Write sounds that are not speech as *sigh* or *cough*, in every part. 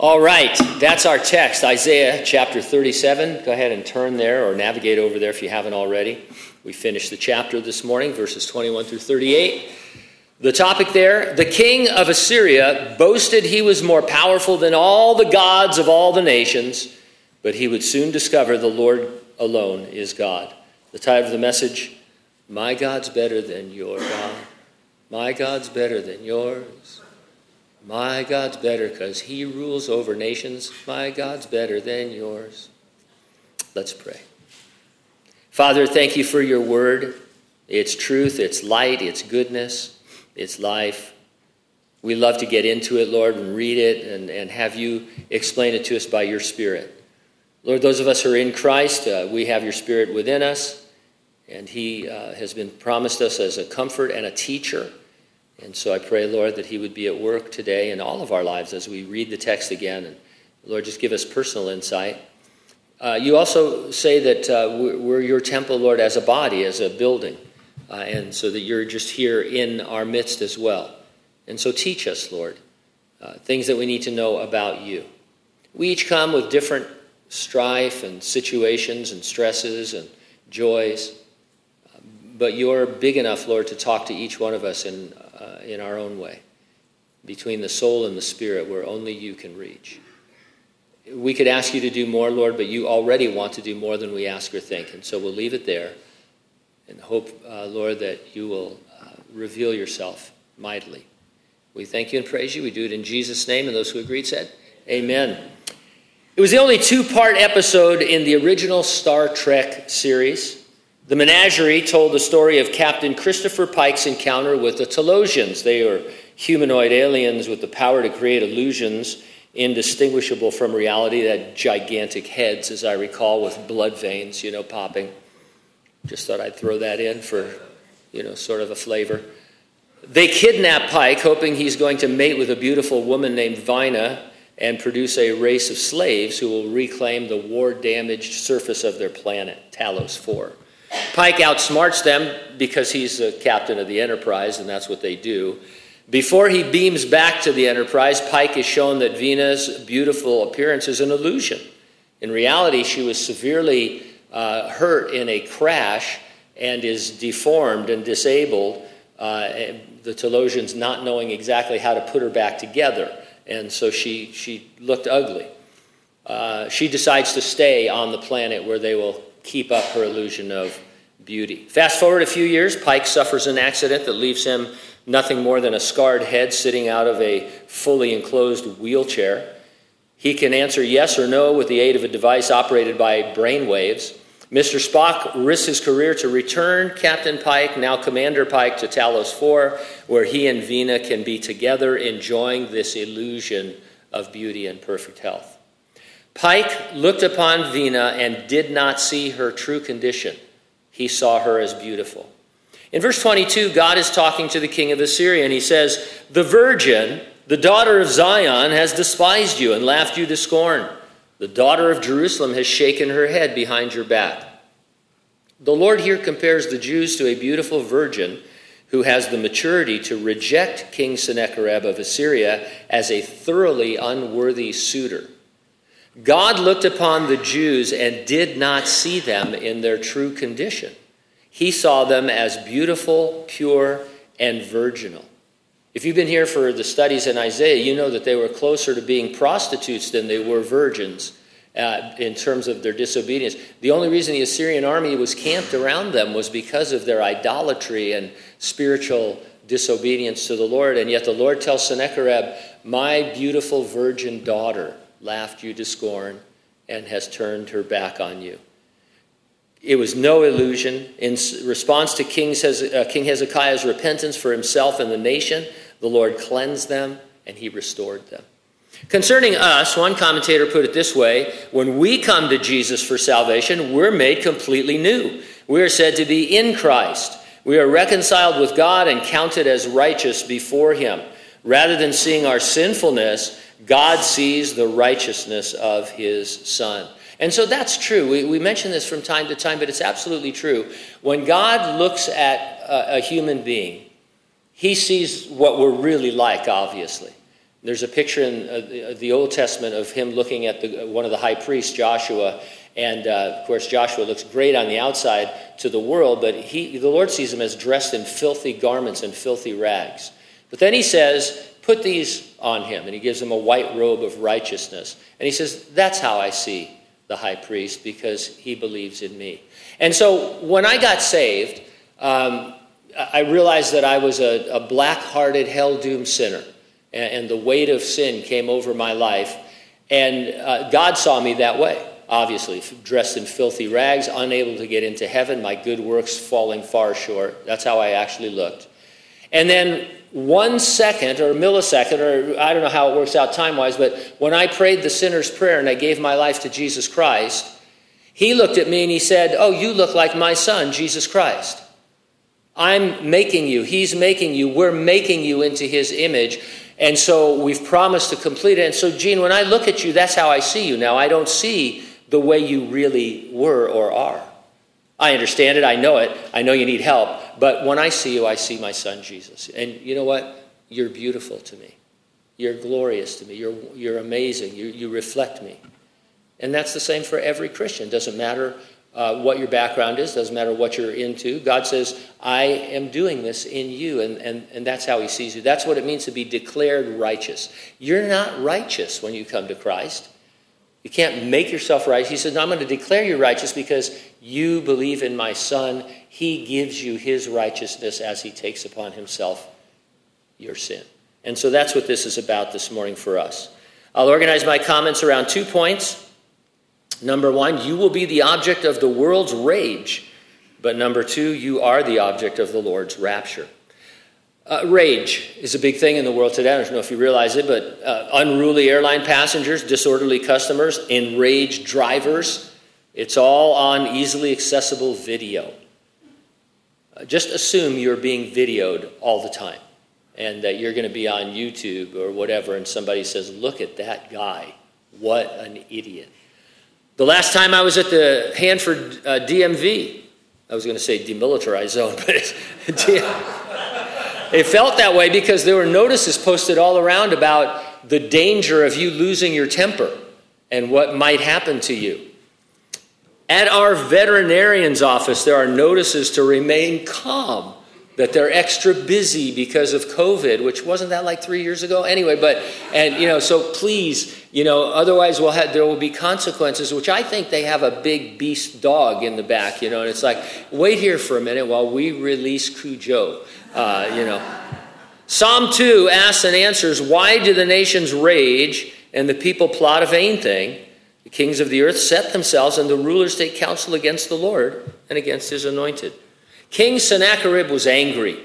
All right, that's our text, Isaiah chapter 37. Go ahead and turn there or navigate over there if you haven't already. We finished the chapter this morning, verses 21 through 38. The topic there the king of Assyria boasted he was more powerful than all the gods of all the nations, but he would soon discover the Lord alone is God. The title of the message My God's better than your God. My God's better than yours. My God's better because he rules over nations. My God's better than yours. Let's pray. Father, thank you for your word. It's truth, it's light, it's goodness, it's life. We love to get into it, Lord, and read it and, and have you explain it to us by your Spirit. Lord, those of us who are in Christ, uh, we have your Spirit within us, and He uh, has been promised us as a comfort and a teacher. And so I pray, Lord, that He would be at work today in all of our lives as we read the text again. And Lord, just give us personal insight. Uh, you also say that uh, we're your temple, Lord, as a body, as a building, uh, and so that you're just here in our midst as well. And so teach us, Lord, uh, things that we need to know about you. We each come with different strife and situations and stresses and joys, but you're big enough, Lord, to talk to each one of us in uh, in our own way, between the soul and the spirit, where only you can reach. We could ask you to do more, Lord, but you already want to do more than we ask or think. And so we'll leave it there and hope, uh, Lord, that you will uh, reveal yourself mightily. We thank you and praise you. We do it in Jesus' name. And those who agreed said, Amen. It was the only two part episode in the original Star Trek series. The menagerie told the story of Captain Christopher Pike's encounter with the Talosians. They are humanoid aliens with the power to create illusions indistinguishable from reality. That gigantic heads, as I recall, with blood veins, you know, popping. Just thought I'd throw that in for, you know, sort of a flavor. They kidnap Pike, hoping he's going to mate with a beautiful woman named Vina and produce a race of slaves who will reclaim the war damaged surface of their planet, Talos 4. Pike outsmarts them because he's the captain of the Enterprise, and that's what they do. Before he beams back to the Enterprise, Pike is shown that Vina's beautiful appearance is an illusion. In reality, she was severely uh, hurt in a crash and is deformed and disabled. Uh, the Talosians not knowing exactly how to put her back together, and so she, she looked ugly. Uh, she decides to stay on the planet where they will keep up her illusion of beauty. Fast forward a few years, Pike suffers an accident that leaves him nothing more than a scarred head sitting out of a fully enclosed wheelchair. He can answer yes or no with the aid of a device operated by brainwaves. Mr. Spock risks his career to return Captain Pike, now Commander Pike, to Talos 4, where he and Vina can be together enjoying this illusion of beauty and perfect health. Pike looked upon Vina and did not see her true condition. He saw her as beautiful. In verse 22, God is talking to the king of Assyria, and he says, The virgin, the daughter of Zion, has despised you and laughed you to scorn. The daughter of Jerusalem has shaken her head behind your back. The Lord here compares the Jews to a beautiful virgin who has the maturity to reject King Sennacherib of Assyria as a thoroughly unworthy suitor. God looked upon the Jews and did not see them in their true condition. He saw them as beautiful, pure, and virginal. If you've been here for the studies in Isaiah, you know that they were closer to being prostitutes than they were virgins uh, in terms of their disobedience. The only reason the Assyrian army was camped around them was because of their idolatry and spiritual disobedience to the Lord. And yet the Lord tells Sennacherib, My beautiful virgin daughter laughed you to scorn, and has turned her back on you. It was no illusion. In response to King, uh, Hezekiah's repentance for himself and the nation, the Lord cleansed them and he restored them. Concerning us, one commentator put it this way when we come to Jesus for salvation, we're made completely new. We are said to be in Christ. We are reconciled with God and counted as righteous before Him. Rather than seeing our sinfulness, God sees the righteousness of his son. And so that's true. We, we mention this from time to time, but it's absolutely true. When God looks at a, a human being, he sees what we're really like, obviously. There's a picture in uh, uh, the Old Testament of him looking at the, uh, one of the high priests, Joshua, and uh, of course, Joshua looks great on the outside to the world, but he, the Lord sees him as dressed in filthy garments and filthy rags. But then he says, Put these on him. And he gives him a white robe of righteousness. And he says, That's how I see the high priest because he believes in me. And so when I got saved, um, I realized that I was a, a black hearted, hell doomed sinner. And, and, the weight of sin came over my life. And uh, God saw me that way obviously, dressed in filthy rags, unable to get into heaven, my good works falling far short. That's how I actually looked. And then one second or a millisecond, or I don't know how it works out time wise, but when I prayed the sinner's prayer and I gave my life to Jesus Christ, he looked at me and he said, Oh, you look like my son, Jesus Christ. I'm making you, he's making you, we're making you into his image. And so we've promised to complete it. And so, Gene, when I look at you, that's how I see you now. I don't see the way you really were or are. I understand it. I know it. I know you need help. But when I see you, I see my son Jesus. And you know what? You're beautiful to me. You're glorious to me. You're, you're amazing. You, you reflect me. And that's the same for every Christian. Doesn't matter uh, what your background is, doesn't matter what you're into. God says, I am doing this in you. And, and, and that's how he sees you. That's what it means to be declared righteous. You're not righteous when you come to Christ. You can't make yourself right. He says, no, I'm going to declare you righteous because you believe in my Son. He gives you his righteousness as he takes upon himself your sin. And so that's what this is about this morning for us. I'll organize my comments around two points. Number one, you will be the object of the world's rage. But number two, you are the object of the Lord's rapture. Uh, rage is a big thing in the world today. I don't know if you realize it, but uh, unruly airline passengers, disorderly customers, enraged drivers. It's all on easily accessible video. Uh, just assume you're being videoed all the time and that you're going to be on YouTube or whatever, and somebody says, Look at that guy. What an idiot. The last time I was at the Hanford uh, DMV, I was going to say demilitarized zone, *laughs* but it's. *laughs* It felt that way because there were notices posted all around about the danger of you losing your temper and what might happen to you. At our veterinarian's office, there are notices to remain calm, that they're extra busy because of COVID, which wasn't that like three years ago? Anyway, but, and, you know, so please, you know, otherwise we'll have, there will be consequences, which I think they have a big beast dog in the back, you know, and it's like, wait here for a minute while we release Cujo. Uh, you know. Psalm 2 asks and answers Why do the nations rage and the people plot a vain thing? The kings of the earth set themselves, and the rulers take counsel against the Lord and against his anointed. King Sennacherib was angry.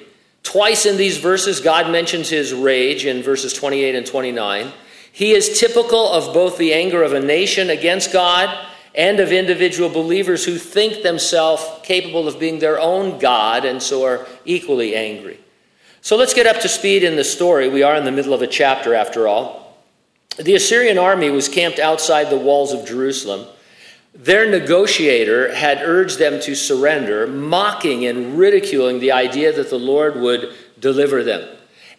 Twice in these verses, God mentions his rage in verses 28 and 29. He is typical of both the anger of a nation against God and of individual believers who think themselves capable of being their own God and so are equally angry. So let's get up to speed in the story. We are in the middle of a chapter, after all. The Assyrian army was camped outside the walls of Jerusalem. Their negotiator had urged them to surrender, mocking and ridiculing the idea that the Lord would deliver them.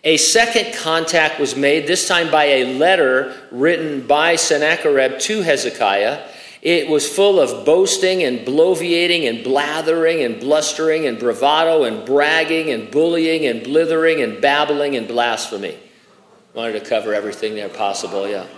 A second contact was made, this time by a letter written by Sennacherib to Hezekiah. It was full of boasting and bloviating and blathering and blustering and bravado and bragging and bullying and blithering and babbling and blasphemy. Wanted to cover everything there possible, yeah.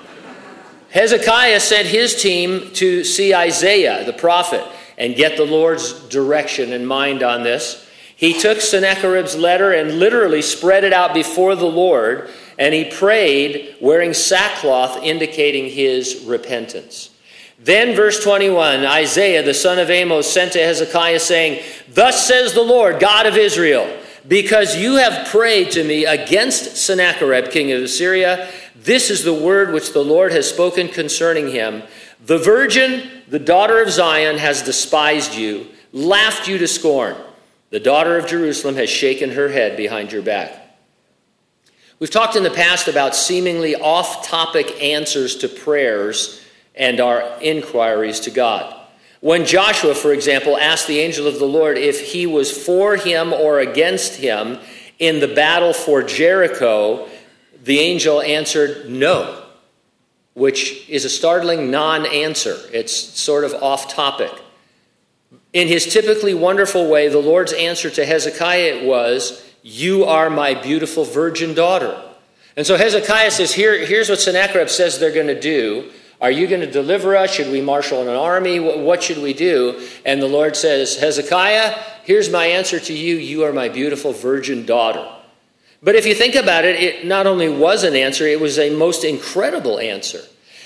Hezekiah sent his team to see Isaiah, the prophet, and get the Lord's direction and mind on this. He took Sennacherib's letter and literally spread it out before the Lord, and he prayed wearing sackcloth, indicating his repentance. Then, verse 21 Isaiah, the son of Amos, sent to Hezekiah, saying, Thus says the Lord, God of Israel, because you have prayed to me against Sennacherib, king of Assyria, this is the word which the Lord has spoken concerning him. The virgin, the daughter of Zion, has despised you, laughed you to scorn. The daughter of Jerusalem has shaken her head behind your back. We've talked in the past about seemingly off topic answers to prayers and our inquiries to God. When Joshua, for example, asked the angel of the Lord if he was for him or against him in the battle for Jericho, The angel answered, No, which is a startling non answer. It's sort of off topic. In his typically wonderful way, the Lord's answer to Hezekiah was, You are my beautiful virgin daughter. And so Hezekiah says, Here, Here's what Sennacherib says they're going to do. Are you going to deliver us? Should we marshal an army? What should we do? And the Lord says, Hezekiah, here's my answer to you. You are my beautiful virgin daughter. But if you think about it, it not only was an answer, it was a most incredible answer.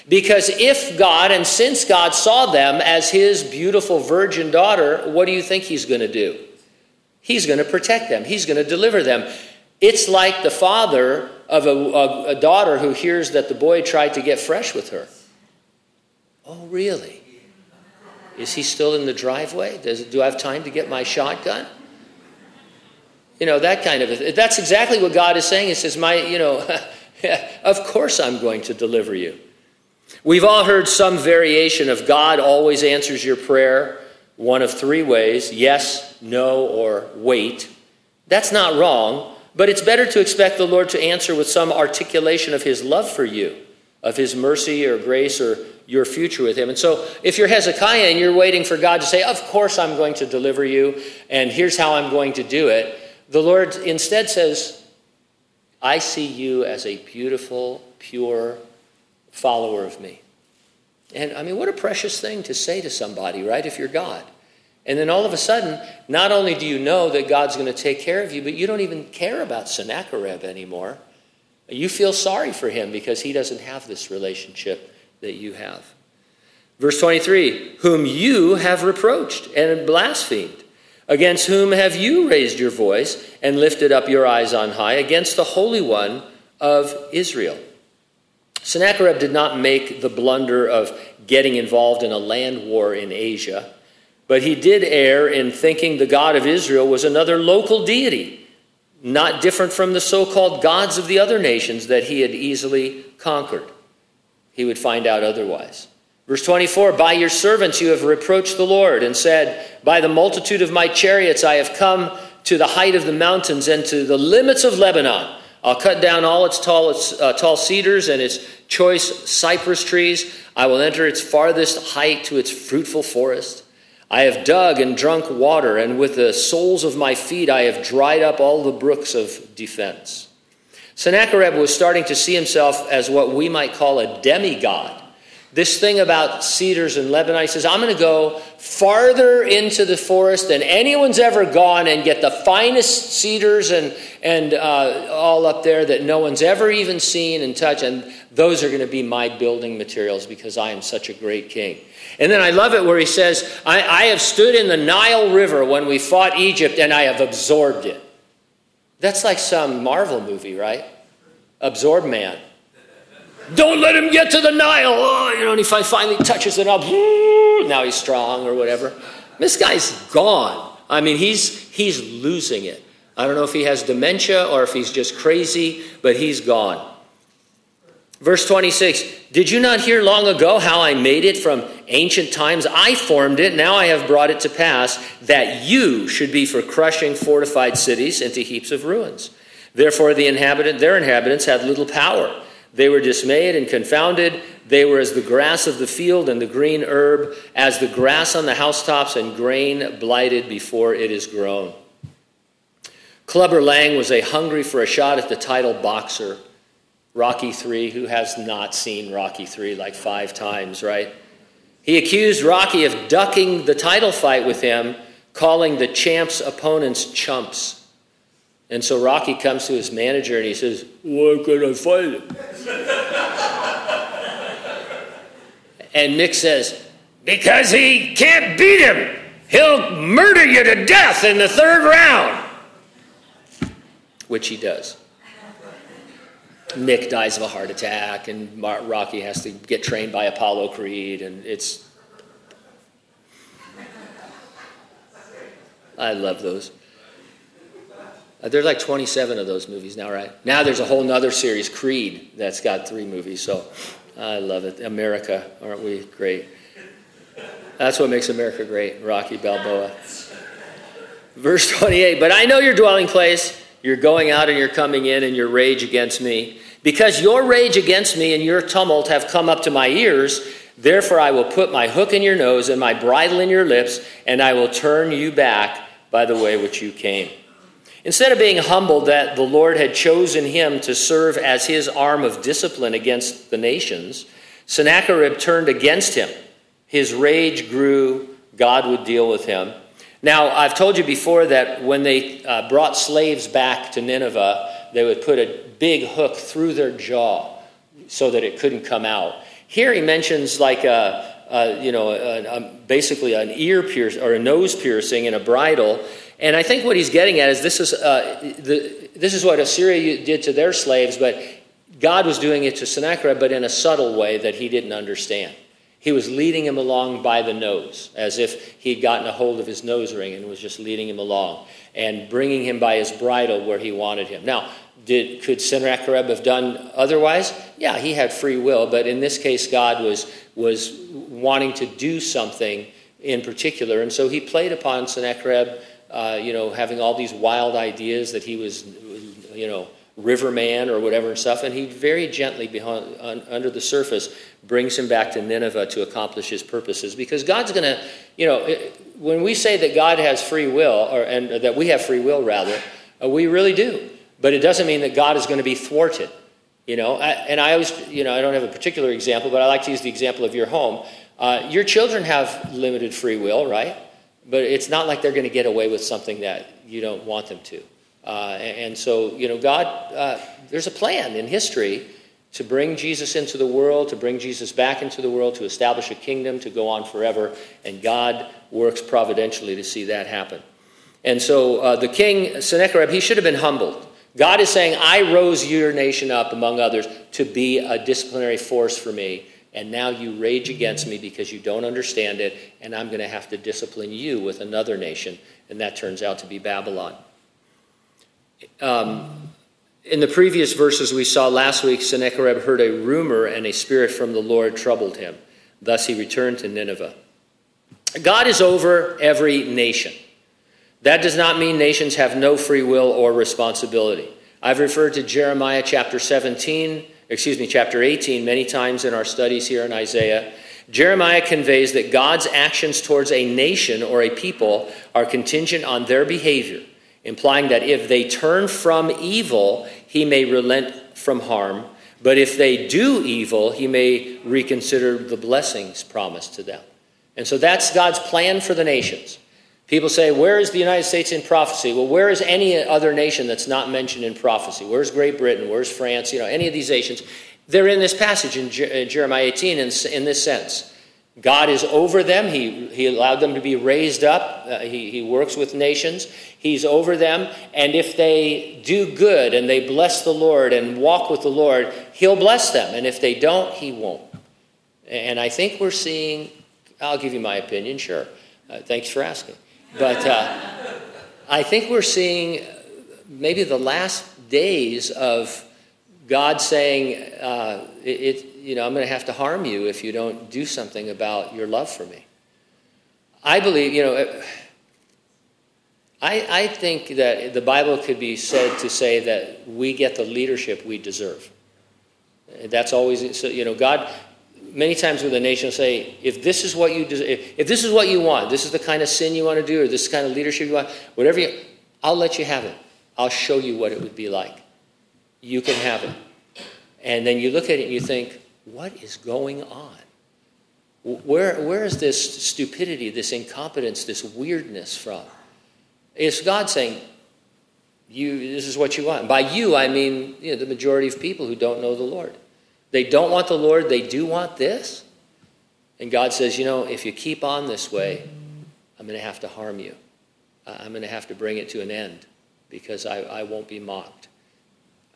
Because if God, and since God saw them as his beautiful virgin daughter, what do you think he's going to do? He's going to protect them, he's going to deliver them. It's like the father of a, a, daughter who hears that the boy tried to get fresh with her. Oh, really? Is he still in the driveway? Does, do I have time to get my shotgun? You know, that kind of That's exactly what God is saying. He says, My, you know, *laughs* of course I'm going to deliver you. We've all heard some variation of God always answers your prayer one of three ways yes, no, or wait. That's not wrong, but it's better to expect the Lord to answer with some articulation of his love for you, of his mercy or grace or your future with him. And so, if you're Hezekiah and you're waiting for God to say, Of course I'm going to deliver you, and here's how I'm going to do it, the Lord instead says, I see you as a beautiful, pure follower of me. And I mean, what a precious thing to say to somebody, right? If you're God. And then all of a sudden, not only do you know that God's going to take care of you, but you don't even care about Sennacherib anymore. You feel sorry for him because he doesn't have this relationship that you have. Verse 23 Whom you have reproached and blasphemed, against whom have you raised your voice and lifted up your eyes on high? Against the Holy One of Israel. Sennacherib did not make the blunder of getting involved in a land war in Asia, but he did err in thinking the God of Israel was another local deity, not different from the so called gods of the other nations that he had easily conquered. He would find out otherwise. Verse 24 By your servants you have reproached the Lord and said, By the multitude of my chariots I have come to the height of the mountains and to the limits of Lebanon. I'll cut down all its tall, its, uh, tall cedars and its choice cypress trees. I will enter its farthest height to its fruitful forest. I have dug and drunk water, and with the soles of my feet I have dried up all the brooks of defense. Sennacherib was starting to see himself as what we might call a demigod this thing about cedars and Lebanon. He says, I'm going to go farther into the forest than anyone's ever gone and get the finest cedars and, and uh, all up there that no one's ever even seen and touched. And those are going to be my building materials because I am such a great king. And then I love it where he says, I, I have stood in the Nile River when we fought Egypt and I have absorbed it. That's like some Marvel movie, right? Absorb Man. Don't let him get to the Nile. Oh, you know, and he finally touches it up. Now he's strong or whatever. This guy's gone. I mean, he's, he's losing it. I don't know if he has dementia or if he's just crazy, but he's gone. Verse 26 Did you not hear long ago how I made it from ancient times? I formed it, now I have brought it to pass that you should be for crushing fortified cities into heaps of ruins. Therefore, the inhabitant, their inhabitants had little power. They were dismayed and confounded. They were as the grass of the field and the green herb, as the grass on the housetops and grain blighted before it is grown. Clubber Lang was a hungry for a shot at the title boxer. Rocky 3, who has not seen Rocky 3 like five times, right? He accused Rocky of ducking the title fight with him, calling the champ's opponents chumps. And so Rocky comes to his manager and he says, Why can't I fight him? *laughs* and Mick says, Because he can't beat him. He'll murder you to death in the third round. Which he does. Mick dies of a heart attack, and Rocky has to get trained by Apollo Creed, and it's. I love those. Uh, there's like 27 of those movies now, right? Now there's a whole nother series, Creed, that's got three movies. So I love it. America, aren't we great? That's what makes America great, Rocky Balboa. Verse 28 But I know your dwelling place, you're going out and you're coming in, and your rage against me. Because your rage against me and your tumult have come up to my ears, therefore I will put my hook in your nose and my bridle in your lips, and I will turn you back by the way which you came. Instead of being humbled that the Lord had chosen him to serve as his arm of discipline against the nations, Sennacherib turned against him. His rage grew, God would deal with him. Now, I've told you before that when they uh, brought slaves back to Nineveh, they would put a big hook through their jaw so that it couldn't come out. Here he mentions like a, a you know, a, a, basically an ear pierce or a nose piercing and a bridle. And I think what he's getting at is this is, uh, the, this is what Assyria did to their slaves, but God was doing it to Sennacherib, but in a subtle way that he didn't understand. He was leading him along by the nose, as if he'd gotten a hold of his nose ring and was just leading him along and bringing him by his bridle where he wanted him. Now, did, could Sennacherib have done otherwise? Yeah, he had free will, but in this case, God was, was wanting to do something in particular, and so he played upon Sennacherib, uh, you know, having all these wild ideas that he was, you know, riverman or whatever and stuff, and he very gently behind, un, under the surface brings him back to Nineveh to accomplish his purposes. Because God's going to, you know, when we say that God has free will, or and that we have free will rather, uh, we really do. But it doesn't mean that God is going to be thwarted. You know, and I always, you know, I don't have a particular example, but I like to use the example of your home. Uh, your children have limited free will, right? But it's not like they're going to get away with something that you don't want them to. Uh, and so, you know, God, uh, there's a plan in history to bring Jesus into the world, to bring Jesus back into the world, to establish a kingdom, to go on forever. And God works providentially to see that happen. And so uh, the king, Sennacherib, he should have been humbled. God is saying, I rose your nation up, among others, to be a disciplinary force for me. And now you rage against me because you don't understand it, and I'm going to have to discipline you with another nation. And that turns out to be Babylon. Um, in the previous verses we saw last week, Sennacherib heard a rumor, and a spirit from the Lord troubled him. Thus he returned to Nineveh. God is over every nation. That does not mean nations have no free will or responsibility. I've referred to Jeremiah chapter 17, excuse me, chapter 18 many times in our studies here in Isaiah. Jeremiah conveys that God's actions towards a nation or a people are contingent on their behavior implying that if they turn from evil, he may relent from harm. But if they do evil, he may reconsider the blessings promised to them. And so that's God's plan for the nations. People say, Where is the United States in prophecy? Well, where is any other nation that's not mentioned in prophecy? Where's Great Britain? Where's France? You know, any of these nations. They're in this passage in Jeremiah 18 in, in this sense. God is over them. He, he allowed them to be raised up. Uh, he, he works with nations. He's over them. And if they do good and they bless the Lord and walk with the Lord, He'll bless them. And if they don't, He won't. And I think we're seeing, I'll give you my opinion, sure. Uh, thanks for asking. But uh, I think we're seeing maybe the last days of God saying, uh, it, you know, I'm going to have to harm you if you don't do something about your love for me. I believe, you know, I, I think that the Bible could be said to say that we get the leadership we deserve. That's always, so, you know, God, many times with a nation will say, if this is what you if, if this is what you want, this is the kind of sin you want to do, or this kind of leadership you want, whatever you, I'll let you have it. I'll show you what it would be like. You can have it. And then you look at it and you think, what is going on? Where, where is this stupidity, this incompetence, this weirdness from? Is God saying, you, this is what you want? By you, I mean you know, the majority of people who don't know the Lord. They don't want the Lord, they do want this. And God says, you know, if you keep on this way, I'm going to have to harm you. I'm going to have to bring it to an end because I, I won't be mocked.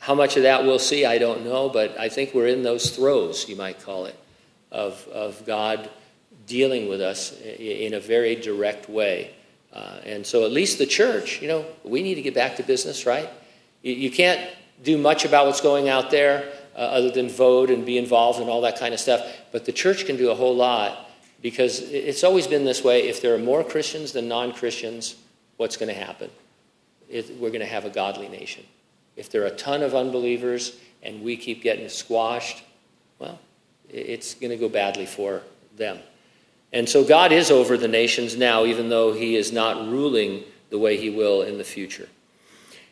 How much of that we'll see, I don't know, but I think we're in those throes, you might call it, of, of God dealing with us in a very direct way. Uh, and so, at least the church, you know, we need to get back to business, right? You, you can't do much about what's going out there uh, other than vote and be involved and all that kind of stuff. But the church can do a whole lot because it's always been this way. If there are more Christians than non Christians, what's going to happen? It, we're going to have a godly nation. If there are a ton of unbelievers and we keep getting squashed, well, it's going to go badly for them. And so God is over the nations now, even though He is not ruling the way He will in the future.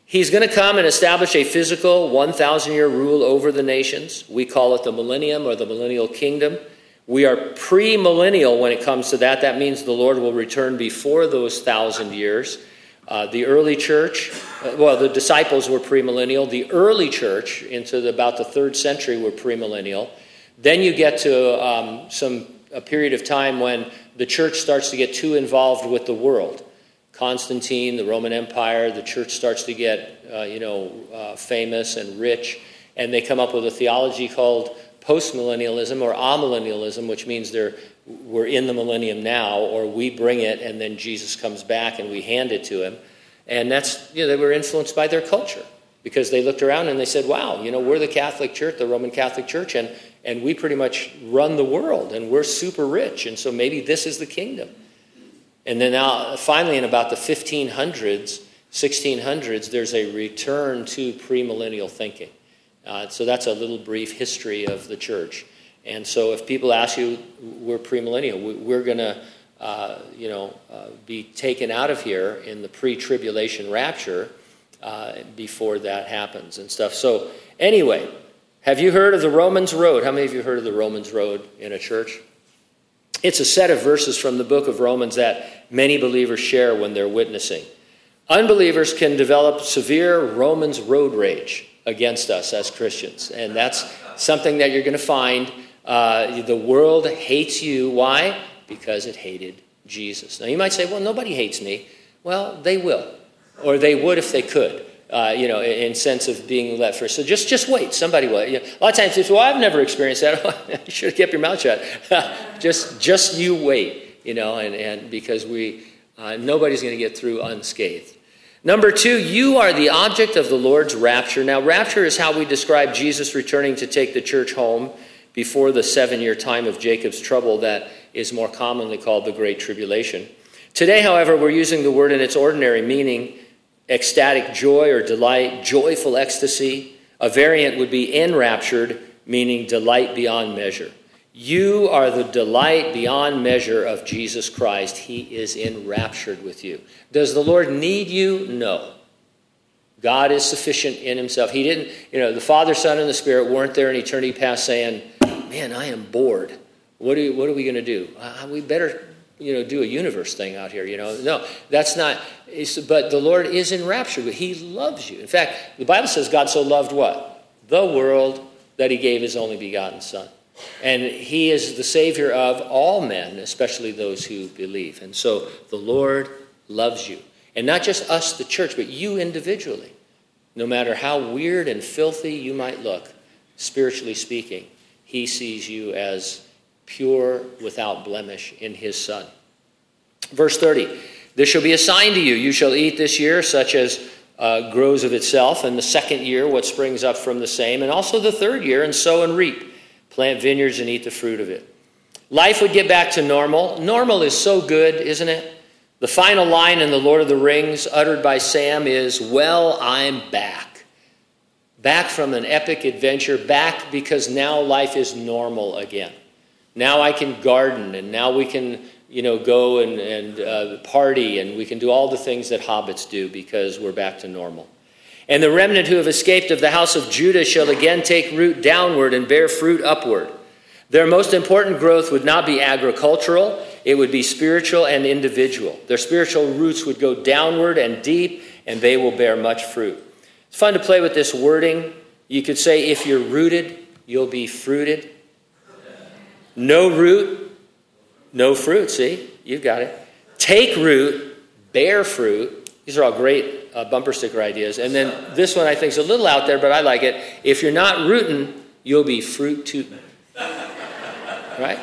He's going to come and establish a physical 1,000 year rule over the nations. We call it the millennium or the millennial kingdom. We are premillennial when it comes to that. That means the Lord will return before those thousand years. Uh, the early church, uh, well, the disciples were premillennial. The early church, into the, about the third century, were premillennial. Then you get to um, some a period of time when the church starts to get too involved with the world. Constantine, the Roman Empire, the church starts to get, uh, you know, uh, famous and rich, and they come up with a theology called postmillennialism or amillennialism, which means they're, we're in the millennium now, or we bring it and then Jesus comes back and we hand it to him. And that's, you know, they were influenced by their culture because they looked around and they said, wow, you know, we're the Catholic Church, the Roman Catholic Church, and, and we pretty much run the world and we're super rich, and so maybe this is the kingdom. And then now, finally, in about the 1500s, 1600s, there's a return to premillennial thinking. Uh, so that's a little brief history of the church. And so if people ask you, we're premillennial, we're going to, uh, you know, uh, be taken out of here in the pre-tribulation rapture uh, before that happens and stuff. So anyway, have you heard of the Romans Road? How many of you heard of the Romans Road in a church? It's a set of verses from the book of Romans that many believers share when they're witnessing. Unbelievers can develop severe Romans road rage against us as Christians. And that's something that you're going to find. Uh, the world hates you. Why? Because it hated Jesus. Now, you might say, well, nobody hates me. Well, they will, or they would if they could. Uh, you know, in sense of being let first. So just, just wait. Somebody will. You know, a lot of times, people, well, I've never experienced that. *laughs* you should have kept your mouth shut. *laughs* just, just you wait. You know, and, and because we, uh, nobody's going to get through unscathed. Number two, you are the object of the Lord's rapture. Now, rapture is how we describe Jesus returning to take the church home before the seven year time of Jacob's trouble that is more commonly called the Great Tribulation. Today, however, we're using the word in its ordinary meaning ecstatic joy or delight, joyful ecstasy. A variant would be enraptured, meaning delight beyond measure. You are the delight beyond measure of Jesus Christ. He is enraptured with you. Does the Lord need you? No. God is sufficient in himself. He didn't, you know, the Father, Son, and the Spirit weren't there in eternity past saying, Man, I am bored. What, you, what are we going to do? Uh, we better, you know, do a universe thing out here, you know. No, that's not, but the Lord is enraptured. He loves you. In fact, the Bible says God so loved what? The world that he gave his only begotten Son. And he is the Savior of all men, especially those who believe. And so the Lord loves you. And not just us, the church, but you individually. No matter how weird and filthy you might look, spiritually speaking, he sees you as pure, without blemish in his Son. Verse 30 This shall be a sign to you. You shall eat this year such as uh, grows of itself, and the second year what springs up from the same, and also the third year, and sow and reap plant vineyards and eat the fruit of it. Life would get back to normal. Normal is so good, isn't it? The final line in The Lord of the Rings, uttered by Sam, is Well, I'm back. Back from an epic adventure, back because now life is normal again. Now I can garden, and now we can, you know, go and, and uh, party, and we can do all the things that hobbits do because we're back to normal. And the remnant who have escaped of the house of Judah shall again take root downward and bear fruit upward. Their most important growth would not be agricultural, it would be spiritual and individual. Their spiritual roots would go downward and deep, and they will bear much fruit. It's fun to play with this wording. You could say, if you're rooted, you'll be fruited. No root, no fruit. See, you've got it. Take root, bear fruit. These are all great uh, bumper sticker ideas. And then this one I think is a little out there, but I like it. If you're not rooting, you'll be fruit tooting. Right?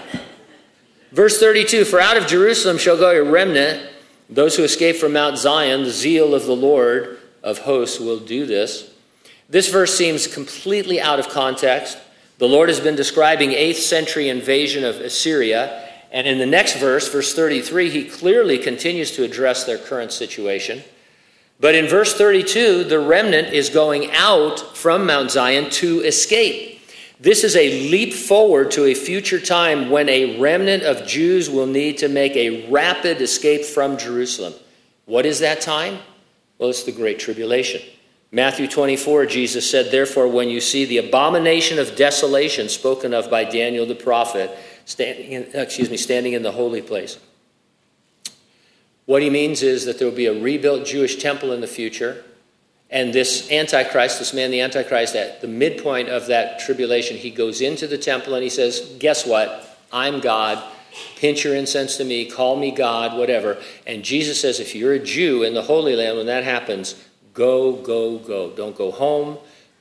Verse 32 For out of Jerusalem shall go a remnant, those who escape from Mount Zion, the zeal of the Lord of hosts will do this. This verse seems completely out of context. The Lord has been describing 8th century invasion of Assyria, and in the next verse, verse 33, he clearly continues to address their current situation. But in verse 32, the remnant is going out from Mount Zion to escape. This is a leap forward to a future time when a remnant of Jews will need to make a rapid escape from Jerusalem. What is that time? Well, it's the Great Tribulation. Matthew 24, Jesus said, Therefore, when you see the abomination of desolation spoken of by Daniel the prophet, standing in, excuse me, standing in the holy place. What he means is that there will be a rebuilt Jewish temple in the future. And this Antichrist, this man, the Antichrist, at the midpoint of that tribulation, he goes into the temple and he says, Guess what? I'm God. Pinch your incense to me. Call me God, whatever. And Jesus says, If you're a Jew in the Holy Land, when that happens, go, go, go. Don't go home.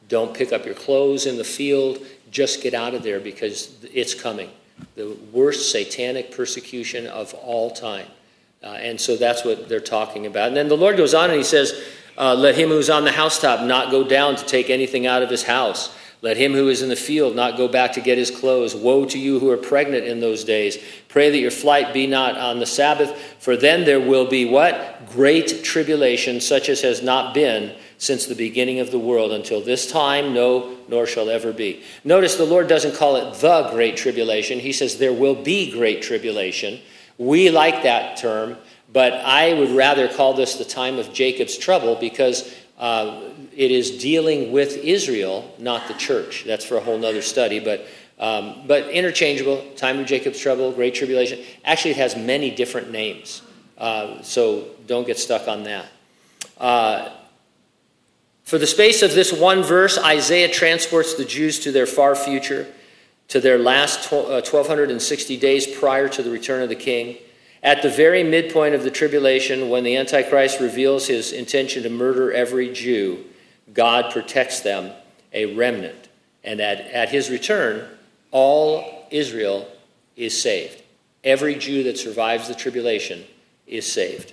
Don't pick up your clothes in the field. Just get out of there because it's coming. The worst satanic persecution of all time. Uh, and so that's what they're talking about. And then the Lord goes on and he says, uh, Let him who's on the housetop not go down to take anything out of his house. Let him who is in the field not go back to get his clothes. Woe to you who are pregnant in those days. Pray that your flight be not on the Sabbath, for then there will be what? Great tribulation, such as has not been since the beginning of the world until this time, no, nor shall ever be. Notice the Lord doesn't call it the great tribulation. He says there will be great tribulation. We like that term but I would rather call this the time of Jacob's trouble because uh, it is dealing with Israel, not the church. That's for a whole other study, but, um, but interchangeable. Time of Jacob's trouble, Great Tribulation. Actually, it has many different names, uh, so don't get stuck on that. Uh, for the space of this one verse, Isaiah transports the Jews to their far future, to their last 1260 uh, days prior to the return of the king. At the very midpoint of the tribulation, when the Antichrist reveals his intention to murder every Jew, God protects them, a remnant. And at, at his return, all Israel is saved. Every Jew that survives the tribulation is saved.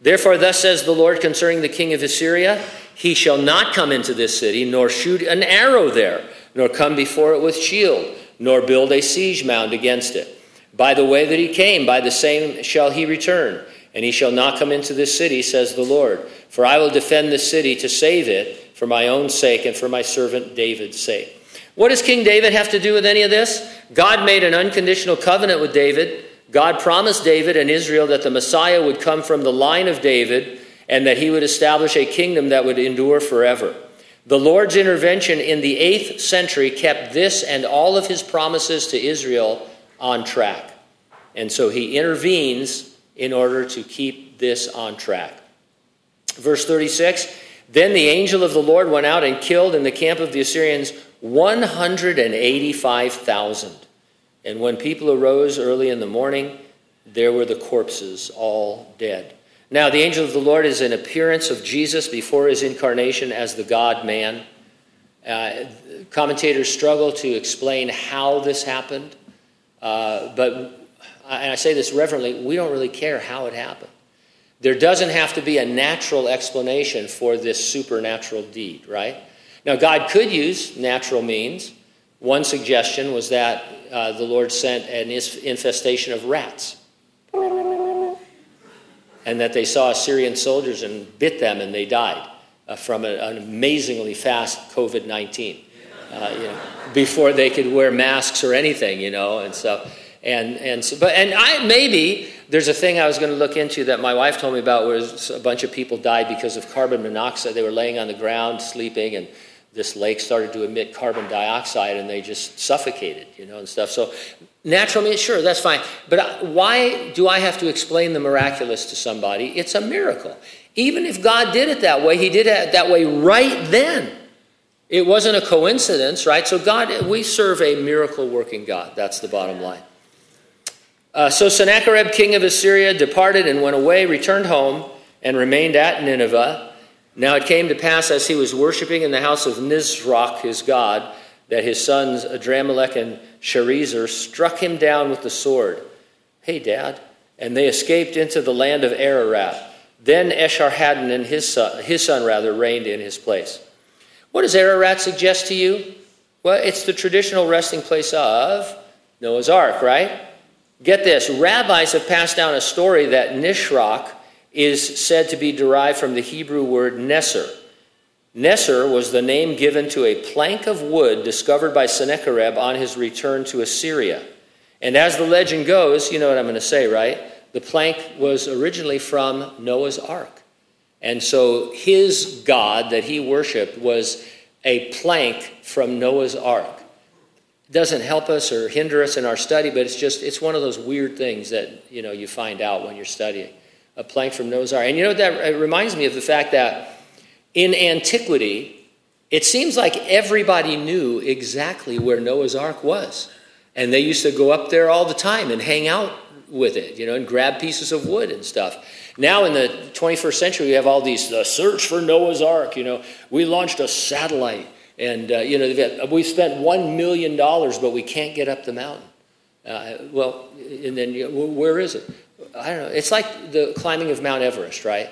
Therefore, thus says the Lord concerning the king of Assyria He shall not come into this city, nor shoot an arrow there, nor come before it with shield, nor build a siege mound against it. By the way that he came, by the same shall he return. And he shall not come into this city, says the Lord. For I will defend this city to save it for my own sake and for my servant David's sake. What does King David have to do with any of this? God made an unconditional covenant with David. God promised David and Israel that the Messiah would come from the line of David and that he would establish a kingdom that would endure forever. The Lord's intervention in the 8th century kept this and all of his promises to Israel on track. And so he intervenes in order to keep this on track. Verse 36 Then the angel of the Lord went out and killed in the camp of the Assyrians 185,000. And when people arose early in the morning, there were the corpses all dead. Now, the angel of the Lord is an appearance of Jesus before his incarnation as the God man. Uh, commentators struggle to explain how this happened. Uh, but, and I say this reverently, we don't really care how it happened. There doesn't have to be a natural explanation for this supernatural deed, right? Now, God could use natural means. One suggestion was that uh, the Lord sent an infestation of rats. And that they saw Assyrian soldiers and bit them and they died uh, from a, an amazingly fast COVID 19 uh, you know, before they could wear masks or anything, you know, and so, and and so, but and I maybe there's a thing I was going to look into that my wife told me about where a bunch of people died because of carbon monoxide. They were laying on the ground sleeping, and this lake started to emit carbon dioxide, and they just suffocated, you know, and stuff. So natural means sure, that's fine, but why do I have to explain the miraculous to somebody? It's a miracle. Even if God did it that way, He did it that way right then. It wasn't a coincidence, right? So, God, we serve a miracle working God. That's the bottom line. Uh, so, Sennacherib, king of Assyria, departed and went away, returned home, and remained at Nineveh. Now it came to pass as he was worshiping in the house of Nisroch, his god, that his sons Adramelech and Sharezer struck him down with the sword. Hey, Dad. And they escaped into the land of Ararat. Then Esarhaddon and his son, his son rather, reigned in his place. What does Ararat suggest to you? Well, it's the traditional resting place of Noah's Ark, right? Get this rabbis have passed down a story that Nisroch is said to be derived from the Hebrew word Neser. Neser was the name given to a plank of wood discovered by Sennacherib on his return to Assyria. And as the legend goes, you know what I'm going to say, right? The plank was originally from Noah's Ark. And so his God that he worshiped was a plank from Noah's Ark. Doesn't help us or hinder us in our study, but it's just it's one of those weird things that you know you find out when you're studying. A plank from Noah's Ark. And you know that reminds me of the fact that in antiquity, it seems like everybody knew exactly where Noah's Ark was. And they used to go up there all the time and hang out with it, you know, and grab pieces of wood and stuff. Now in the 21st century, we have all these uh, search for Noah's Ark. You know, we launched a satellite, and uh, you know we spent one million dollars, but we can't get up the mountain. Uh, well, and then you know, where is it? I don't know. It's like the climbing of Mount Everest, right?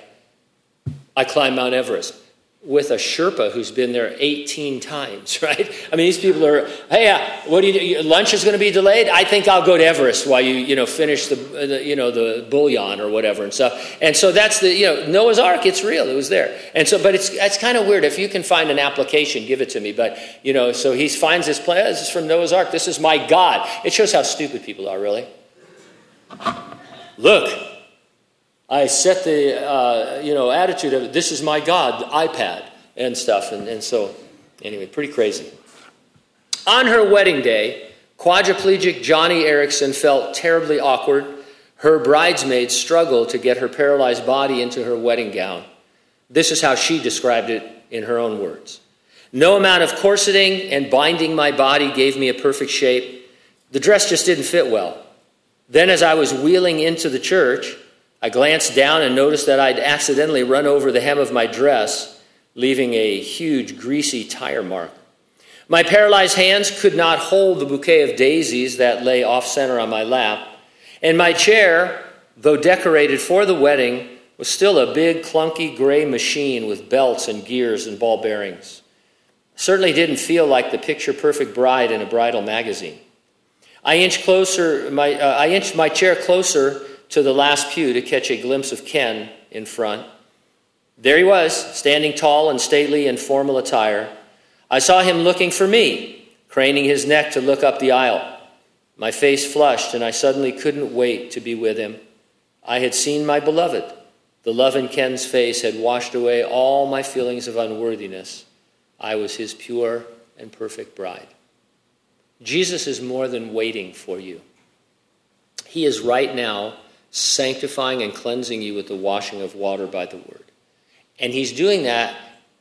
I climbed Mount Everest with a Sherpa who's been there 18 times, *laughs* right? I mean, these people are, hey, uh, what do you do? Lunch is going to be delayed. I think I'll go to Everest while you, you know, finish the, the, you know, the bouillon or whatever and stuff. And so that's the, you know, Noah's Ark. It's real. It was there. And so, but it's it's kind of weird. If you can find an application, give it to me. But you know, so he finds this plan. This is from Noah's Ark. This is my God. It shows how stupid people are, really. Look, I set the uh, you know attitude of this is my God, iPad and stuff, and, and so anyway, pretty crazy. On her wedding day, quadriplegic Joni Eareckson felt terribly awkward. Her bridesmaids struggled to get her paralyzed body into her wedding gown. This is how she described it in her own words. No amount of corseting and binding my body gave me a perfect shape. The dress just didn't fit well. Then, as I was wheeling into the church, I glanced down and noticed that I'd accidentally run over the hem of my dress, leaving a huge greasy tire mark. My paralyzed hands could not hold the bouquet of daisies that lay off center on my lap, and my chair, though decorated for the wedding, was still a big, clunky gray machine with belts and gears and ball bearings. Certainly didn't feel like the picture perfect bride in a bridal magazine. I inched closer, my, uh, I inched my chair closer to the last pew to catch a glimpse of Ken in front. There he was, standing tall and stately in formal attire. I saw him looking for me, craning his neck to look up the aisle. My face flushed, and I suddenly couldn't wait to be with him. I had seen my beloved. The love in Ken's face had washed away all my feelings of unworthiness. I was his pure and perfect bride. Jesus is more than waiting for you. He is right now sanctifying and cleansing you with the washing of water by the word. And he's doing that,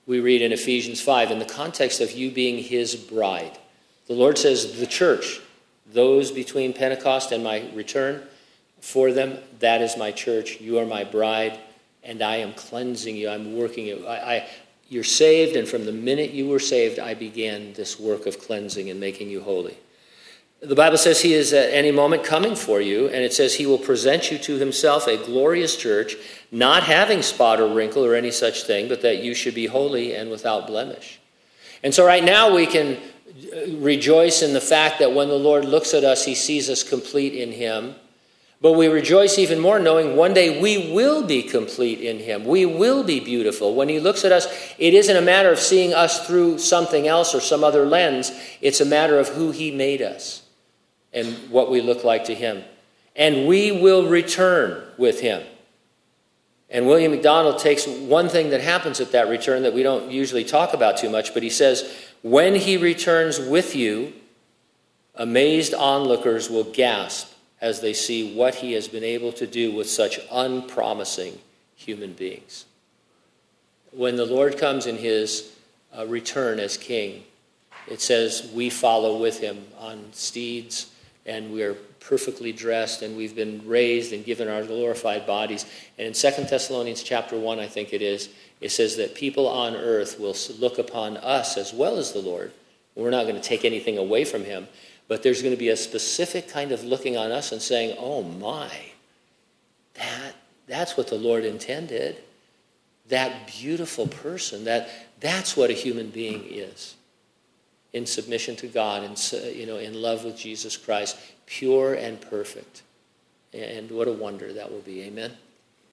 we read in Ephesians 5, in the context of you being his bride. The Lord says, the church, those between Pentecost and my return, for them, that is my church. You are my bride, and I am cleansing you. I'm working you. I, I, you're saved, and from the minute you were saved, I began this work of cleansing and making you holy. The Bible says he is at any moment coming for you, and it says he will present you to himself a glorious church, not having spot or wrinkle or any such thing, but that you should be holy and without blemish. And so, right now, we can uh, rejoice in the fact that when the Lord looks at us, he sees us complete in him. But we rejoice even more knowing one day we will be complete in him. We will be beautiful. When he looks at us, it isn't a matter of seeing us through something else or some other lens, it's a matter of who he made us and what we look like to Him. And we will return with Him. And William MacDonald takes one thing that happens at that return that we don't usually talk about too much, but he says, When He returns with you, amazed onlookers will gasp as they see what He has been able to do with such unpromising human beings. When the Lord comes in His uh, return as King, it says we follow with Him on steeds and we're perfectly dressed and we've been raised and given our glorified bodies. And in 2 Thessalonians chapter 1, I think it is, it says that people on earth will look upon us as well as the Lord. We're not going to take anything away from him, but there's going to be a specific kind of looking on us and saying, "Oh my. That that's what the Lord intended. That beautiful person, that that's what a human being is." In submission to God and you know in love with Jesus Christ, pure and perfect. And what a wonder that will be. Amen.